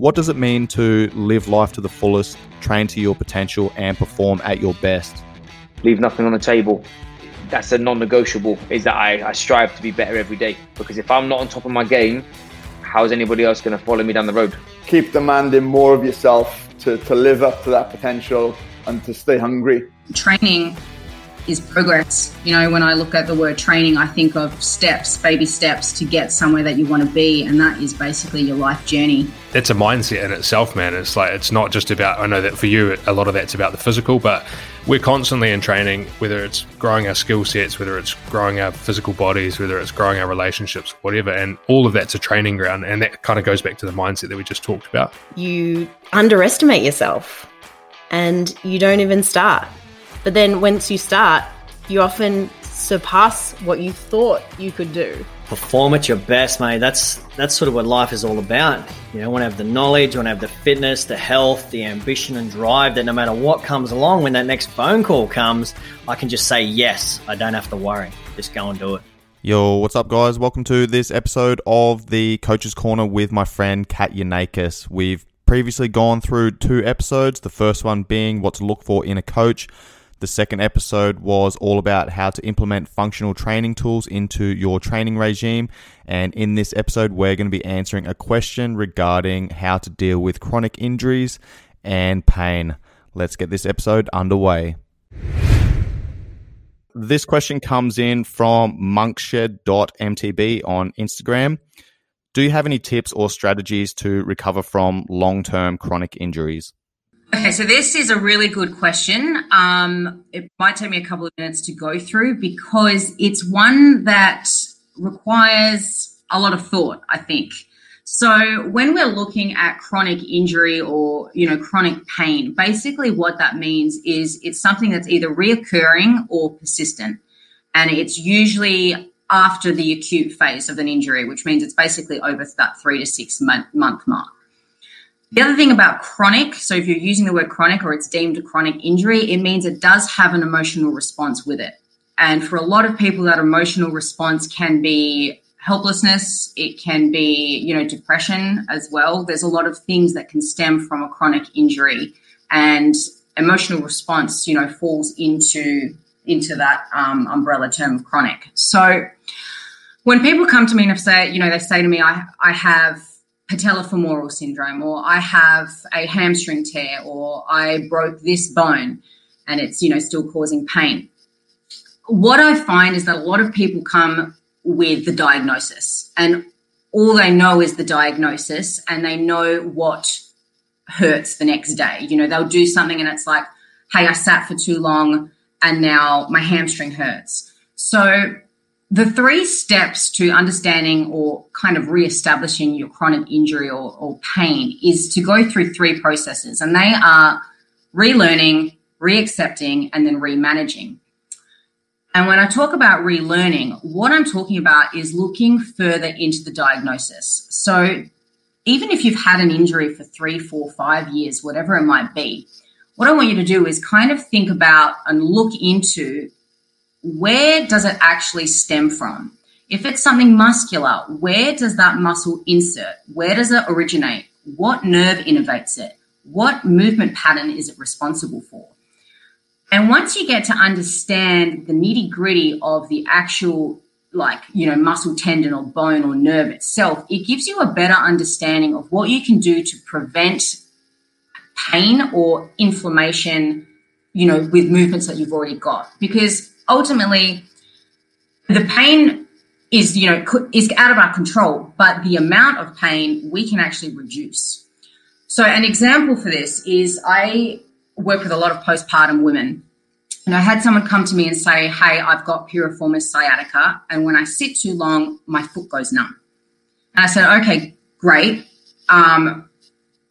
What does it mean to live life to the fullest, train to your potential, and perform at your best? Leave nothing on the table. That's a non negotiable, is that I, I strive to be better every day. Because if I'm not on top of my game, how's anybody else going to follow me down the road? Keep demanding more of yourself to, to live up to that potential and to stay hungry. Training is progress. You know, when I look at the word training, I think of steps, baby steps to get somewhere that you want to be. And that is basically your life journey. That's a mindset in itself, man. It's like, it's not just about, I know that for you, a lot of that's about the physical, but we're constantly in training, whether it's growing our skill sets, whether it's growing our physical bodies, whether it's growing our relationships, whatever. And all of that's a training ground. And that kind of goes back to the mindset that we just talked about. You underestimate yourself and you don't even start. But then once you start, you often surpass what you thought you could do. Perform at your best, mate. That's that's sort of what life is all about. You know, want to have the knowledge, want to have the fitness, the health, the ambition and drive that no matter what comes along, when that next phone call comes, I can just say yes. I don't have to worry. Just go and do it. Yo, what's up, guys? Welcome to this episode of the Coach's Corner with my friend Kat Yanakis. We've previously gone through two episodes, the first one being what to look for in a coach. The second episode was all about how to implement functional training tools into your training regime. And in this episode, we're going to be answering a question regarding how to deal with chronic injuries and pain. Let's get this episode underway. This question comes in from monkshed.mtb on Instagram. Do you have any tips or strategies to recover from long term chronic injuries? Okay, so this is a really good question. Um, it might take me a couple of minutes to go through because it's one that requires a lot of thought, I think. So when we're looking at chronic injury or, you know, chronic pain, basically what that means is it's something that's either reoccurring or persistent. And it's usually after the acute phase of an injury, which means it's basically over that three to six month, month mark. The other thing about chronic, so if you're using the word chronic or it's deemed a chronic injury, it means it does have an emotional response with it. And for a lot of people, that emotional response can be helplessness, it can be, you know, depression as well. There's a lot of things that can stem from a chronic injury and emotional response, you know, falls into into that um, umbrella term of chronic. So when people come to me and say, you know, they say to me, I, I have patellofemoral syndrome, or I have a hamstring tear, or I broke this bone and it's, you know, still causing pain. What I find is that a lot of people come with the diagnosis and all they know is the diagnosis and they know what hurts the next day. You know, they'll do something and it's like, hey, I sat for too long and now my hamstring hurts. So the three steps to understanding or kind of re-establishing your chronic injury or, or pain is to go through three processes, and they are relearning, re-accepting, and then re-managing. And when I talk about relearning, what I'm talking about is looking further into the diagnosis. So even if you've had an injury for three, four, five years, whatever it might be, what I want you to do is kind of think about and look into where does it actually stem from? If it's something muscular, where does that muscle insert? Where does it originate? What nerve innervates it? What movement pattern is it responsible for? And once you get to understand the nitty gritty of the actual, like, you know, muscle tendon or bone or nerve itself, it gives you a better understanding of what you can do to prevent pain or inflammation, you know, with movements that you've already got. Because ultimately the pain is you know is out of our control but the amount of pain we can actually reduce. So an example for this is i work with a lot of postpartum women and i had someone come to me and say hey i've got piriformis sciatica and when i sit too long my foot goes numb. And i said okay great. Um,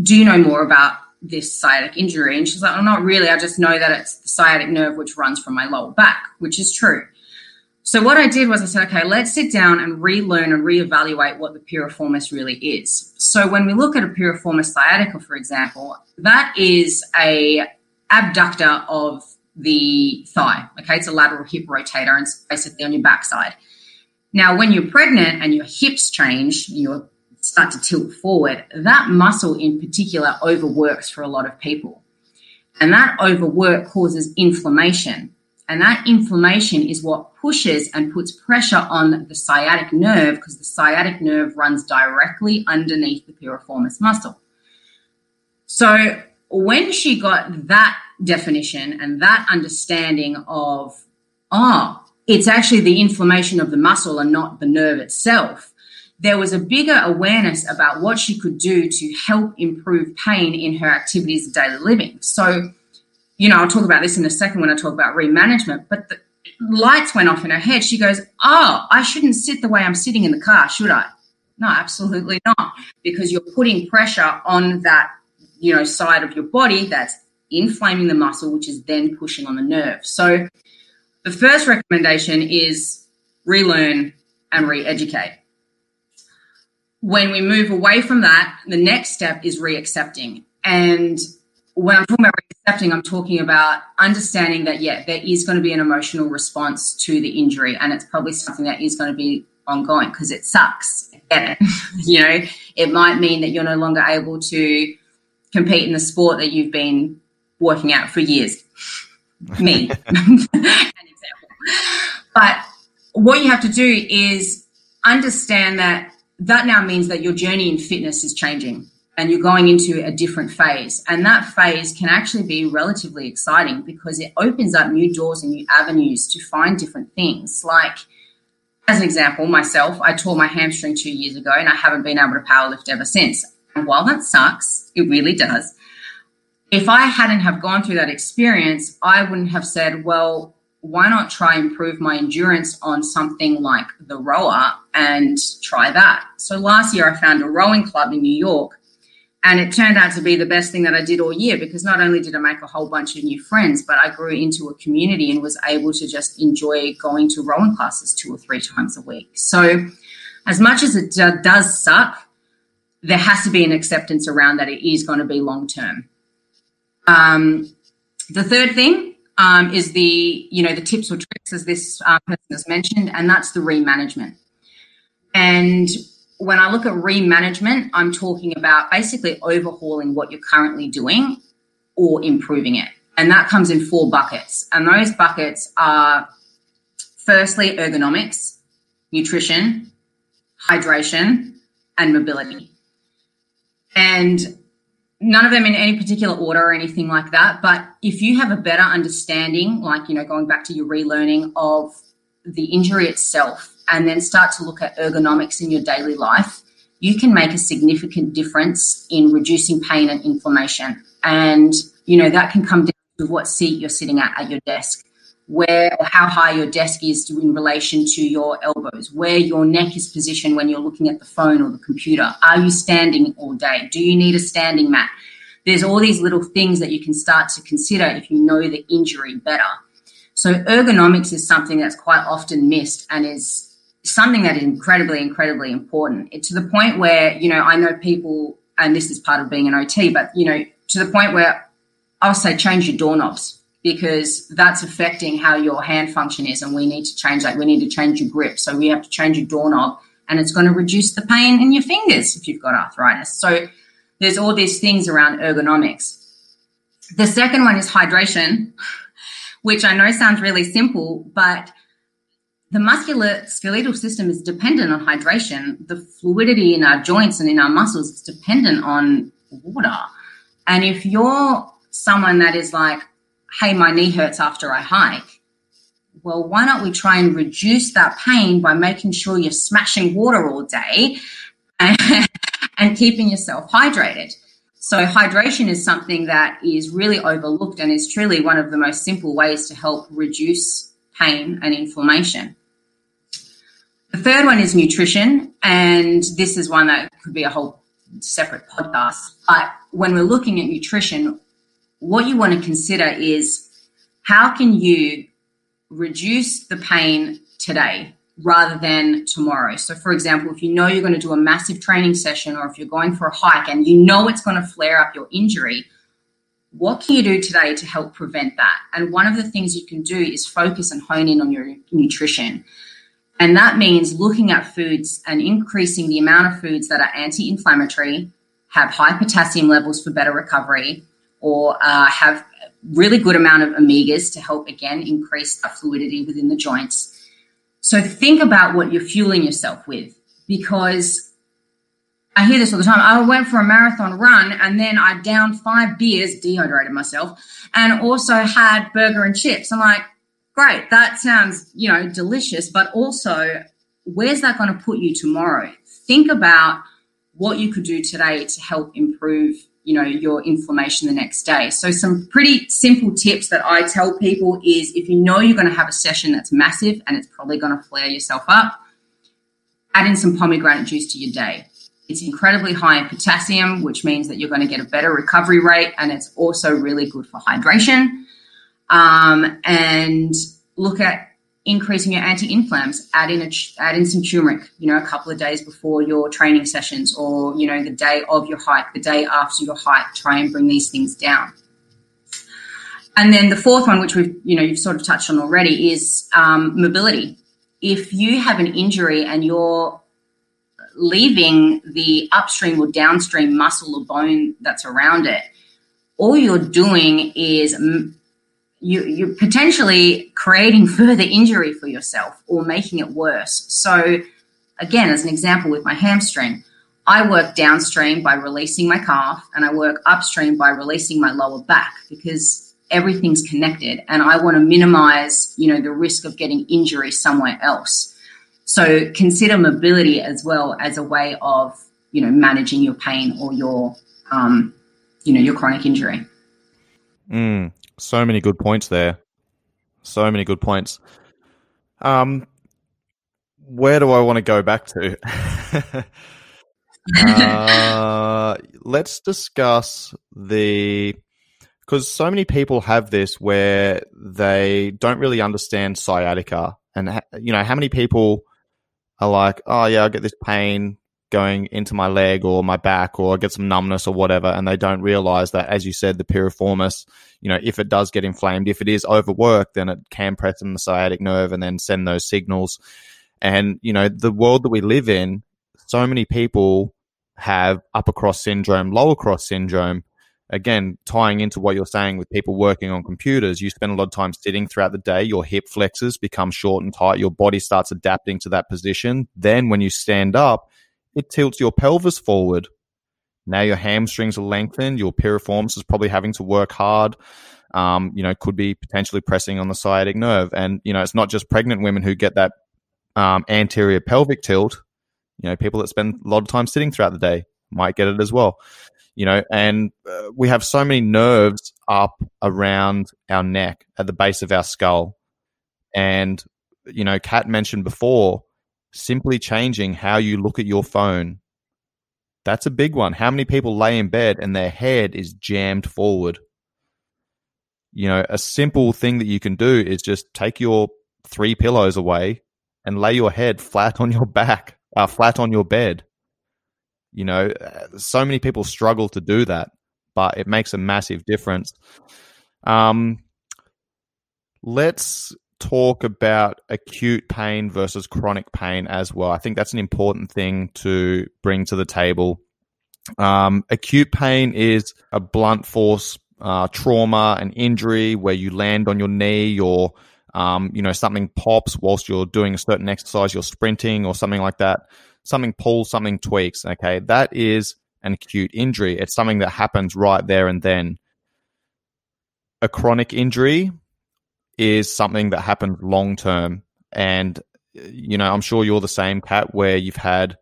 do you know more about this sciatic injury. And she's like, oh, not really. I just know that it's the sciatic nerve which runs from my lower back, which is true. So what I did was I said, okay, let's sit down and relearn and reevaluate what the piriformis really is. So when we look at a piriformis sciatica, for example, that is a abductor of the thigh. Okay, it's a lateral hip rotator and it's basically on your backside. Now, when you're pregnant and your hips change, your start to tilt forward, that muscle in particular overworks for a lot of people. And that overwork causes inflammation. And that inflammation is what pushes and puts pressure on the sciatic nerve because the sciatic nerve runs directly underneath the piriformis muscle. So when she got that definition and that understanding of, oh, it's actually the inflammation of the muscle and not the nerve itself, there was a bigger awareness about what she could do to help improve pain in her activities of daily living. So, you know, I'll talk about this in a second when I talk about remanagement, but the lights went off in her head. She goes, Oh, I shouldn't sit the way I'm sitting in the car, should I? No, absolutely not, because you're putting pressure on that, you know, side of your body that's inflaming the muscle, which is then pushing on the nerve. So, the first recommendation is relearn and re educate. When we move away from that, the next step is re accepting. And when I'm talking about accepting, I'm talking about understanding that, yeah, there is going to be an emotional response to the injury, and it's probably something that is going to be ongoing because it sucks. Yeah. you know, it might mean that you're no longer able to compete in the sport that you've been working out for years. Me, an example. But what you have to do is understand that that now means that your journey in fitness is changing and you're going into a different phase. And that phase can actually be relatively exciting because it opens up new doors and new avenues to find different things. Like, as an example, myself, I tore my hamstring two years ago and I haven't been able to powerlift ever since. And while that sucks, it really does. If I hadn't have gone through that experience, I wouldn't have said, well, why not try improve my endurance on something like the rower and try that? So last year I found a rowing club in New York and it turned out to be the best thing that I did all year because not only did I make a whole bunch of new friends, but I grew into a community and was able to just enjoy going to rowing classes two or three times a week. So, as much as it does suck, there has to be an acceptance around that it is going to be long term. Um, the third thing um, is the you know the tips or tricks, as this uh, person has mentioned, and that's the remanagement. And when I look at remanagement, I'm talking about basically overhauling what you're currently doing or improving it. And that comes in four buckets. And those buckets are firstly ergonomics, nutrition, hydration, and mobility. And none of them in any particular order or anything like that. But if you have a better understanding, like, you know, going back to your relearning of the injury itself and then start to look at ergonomics in your daily life, you can make a significant difference in reducing pain and inflammation. And, you know, that can come down to what seat you're sitting at at your desk, where or how high your desk is in relation to your elbows, where your neck is positioned when you're looking at the phone or the computer. Are you standing all day? Do you need a standing mat? There's all these little things that you can start to consider if you know the injury better. So ergonomics is something that's quite often missed and is something that is incredibly, incredibly important it, to the point where, you know, I know people, and this is part of being an OT, but, you know, to the point where I'll say change your doorknobs because that's affecting how your hand function is. And we need to change that. We need to change your grip. So we have to change your doorknob and it's going to reduce the pain in your fingers if you've got arthritis. So there's all these things around ergonomics. The second one is hydration, which I know sounds really simple, but the musculoskeletal system is dependent on hydration. The fluidity in our joints and in our muscles is dependent on water. And if you're someone that is like, hey, my knee hurts after I hike, well, why don't we try and reduce that pain by making sure you're smashing water all day and, and keeping yourself hydrated? So, hydration is something that is really overlooked and is truly one of the most simple ways to help reduce pain and inflammation. The third one is nutrition, and this is one that could be a whole separate podcast. But when we're looking at nutrition, what you want to consider is how can you reduce the pain today rather than tomorrow. So, for example, if you know you're going to do a massive training session or if you're going for a hike and you know it's going to flare up your injury, what can you do today to help prevent that? And one of the things you can do is focus and hone in on your nutrition. And that means looking at foods and increasing the amount of foods that are anti inflammatory, have high potassium levels for better recovery, or uh, have really good amount of omegas to help again increase the fluidity within the joints. So think about what you're fueling yourself with because I hear this all the time. I went for a marathon run and then I downed five beers, dehydrated myself, and also had burger and chips. I'm like, great, that sounds, you know, delicious, but also where's that going to put you tomorrow? Think about what you could do today to help improve, you know, your inflammation the next day. So some pretty simple tips that I tell people is if you know you're going to have a session that's massive and it's probably going to flare yourself up, add in some pomegranate juice to your day it's incredibly high in potassium, which means that you're going to get a better recovery rate, and it's also really good for hydration. Um, and look at increasing your anti-inflams. Add in a, add in some turmeric. You know, a couple of days before your training sessions, or you know, the day of your hike, the day after your hike. Try and bring these things down. And then the fourth one, which we've you know you've sort of touched on already, is um, mobility. If you have an injury and you're leaving the upstream or downstream muscle or bone that's around it, all you're doing is you, you're potentially creating further injury for yourself or making it worse. So, again, as an example with my hamstring, I work downstream by releasing my calf and I work upstream by releasing my lower back because everything's connected and I want to minimize, you know, the risk of getting injury somewhere else. So consider mobility as well as a way of, you know, managing your pain or your, um, you know, your chronic injury. Mm, so many good points there. So many good points. Um, where do I want to go back to? uh, let's discuss the because so many people have this where they don't really understand sciatica, and you know how many people are like, oh yeah, I get this pain going into my leg or my back or I get some numbness or whatever, and they don't realize that, as you said, the piriformis, you know, if it does get inflamed, if it is overworked, then it can press in the sciatic nerve and then send those signals. And, you know, the world that we live in, so many people have upper cross syndrome, lower cross syndrome, again, tying into what you're saying with people working on computers, you spend a lot of time sitting throughout the day. Your hip flexors become short and tight. Your body starts adapting to that position. Then when you stand up, it tilts your pelvis forward. Now your hamstrings are lengthened. Your piriformis is probably having to work hard. Um, you know, could be potentially pressing on the sciatic nerve. And, you know, it's not just pregnant women who get that um, anterior pelvic tilt. You know, people that spend a lot of time sitting throughout the day might get it as well you know, and uh, we have so many nerves up around our neck at the base of our skull. And, you know, Kat mentioned before, simply changing how you look at your phone. That's a big one. How many people lay in bed and their head is jammed forward? You know, a simple thing that you can do is just take your three pillows away and lay your head flat on your back, uh, flat on your bed you know, uh, so many people struggle to do that, but it makes a massive difference. Um, let's talk about acute pain versus chronic pain as well. I think that's an important thing to bring to the table. Um, acute pain is a blunt force uh, trauma, an injury where you land on your knee or um, you know something pops whilst you're doing a certain exercise, you're sprinting or something like that something pulls, something tweaks. Okay. That is an acute injury. It's something that happens right there and then. A chronic injury is something that happened long term. And, you know, I'm sure you're the same, Kat, where you've had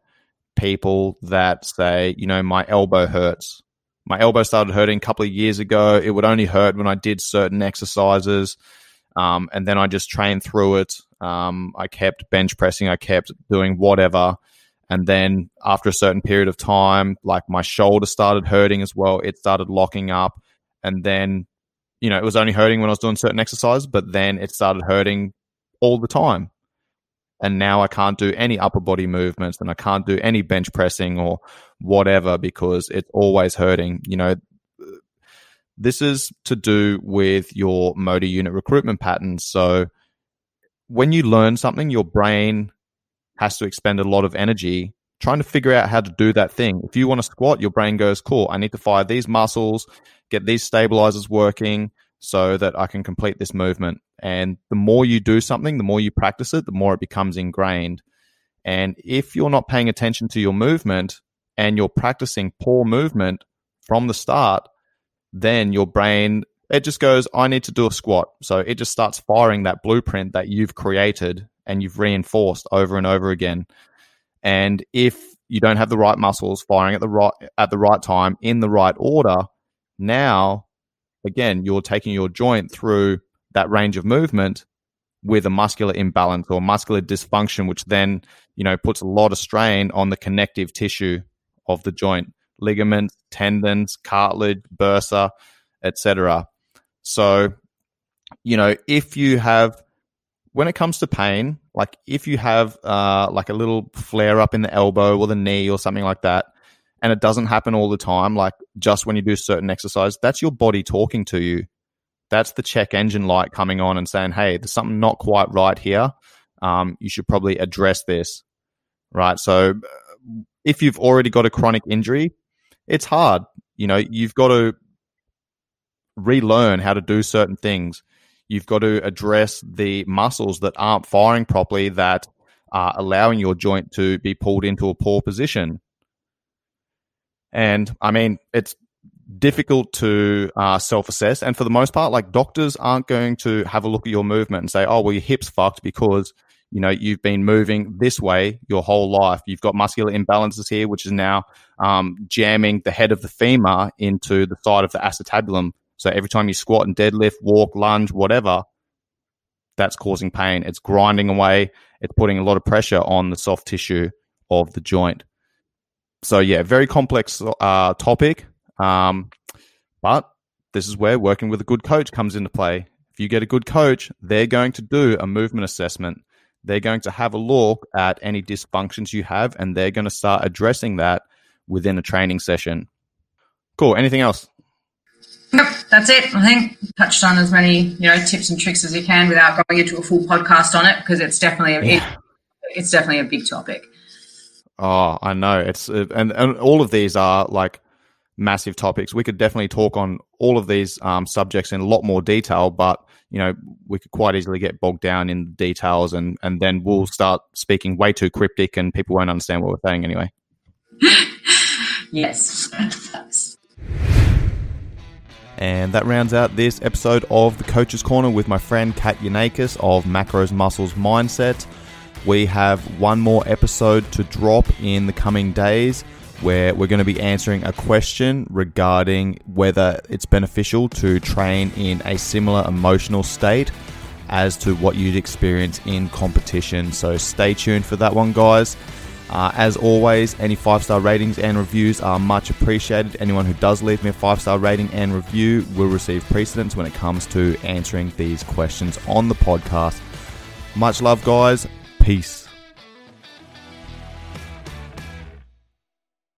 people that say, you know, my elbow hurts. My elbow started hurting a couple of years ago. It would only hurt when I did certain exercises. Um, and then I just trained through it. Um, I kept bench pressing. I kept doing whatever. And then after a certain period of time, like my shoulder started hurting as well. It started locking up. And then, you know, it was only hurting when I was doing certain exercises, but then it started hurting all the time. And now I can't do any upper body movements and I can't do any bench pressing or whatever because it's always hurting. You know, this is to do with your motor unit recruitment patterns. So when you learn something, your brain has to expend a lot of energy trying to figure out how to do that thing. If you want to squat, your brain goes, cool, I need to fire these muscles, get these stabilizers working so that I can complete this movement. And the more you do something, the more you practice it, the more it becomes ingrained. And if you're not paying attention to your movement and you're practicing poor movement from the start, then your brain, it just goes, I need to do a squat. So it just starts firing that blueprint that you've created and you've reinforced over and over again. And if you don't have the right muscles firing at the right at the right time in the right order, now again you're taking your joint through that range of movement with a muscular imbalance or muscular dysfunction, which then you know puts a lot of strain on the connective tissue of the joint, ligaments, tendons, cartilage, bursa, etc. So, you know, if you have when it comes to pain, like if you have uh, like a little flare up in the elbow or the knee or something like that, and it doesn't happen all the time, like just when you do certain exercise, that's your body talking to you. That's the check engine light coming on and saying, "Hey, there's something not quite right here. Um, you should probably address this." Right. So, if you've already got a chronic injury, it's hard. You know, you've got to relearn how to do certain things You've got to address the muscles that aren't firing properly that are allowing your joint to be pulled into a poor position. And I mean, it's difficult to uh, self assess. And for the most part, like doctors aren't going to have a look at your movement and say, oh, well, your hip's fucked because, you know, you've been moving this way your whole life. You've got muscular imbalances here, which is now um, jamming the head of the femur into the side of the acetabulum. So every time you squat and deadlift, walk, lunge, whatever, that's causing pain. It's grinding away. It's putting a lot of pressure on the soft tissue of the joint. So yeah, very complex uh, topic. Um, but this is where working with a good coach comes into play. If you get a good coach, they're going to do a movement assessment. They're going to have a look at any dysfunctions you have, and they're going to start addressing that within a training session. Cool. Anything else? Yep, that's it. I think touched on as many you know tips and tricks as you can without going into a full podcast on it because it's definitely a, yeah. it, it's definitely a big topic. Oh, I know it's and and all of these are like massive topics. We could definitely talk on all of these um, subjects in a lot more detail, but you know we could quite easily get bogged down in details, and and then we'll start speaking way too cryptic, and people won't understand what we're saying anyway. yes. And that rounds out this episode of the Coach's Corner with my friend Kat Yanakis of Macros Muscles Mindset. We have one more episode to drop in the coming days where we're going to be answering a question regarding whether it's beneficial to train in a similar emotional state as to what you'd experience in competition. So stay tuned for that one, guys. Uh, as always, any five star ratings and reviews are much appreciated. Anyone who does leave me a five star rating and review will receive precedence when it comes to answering these questions on the podcast. Much love, guys. Peace.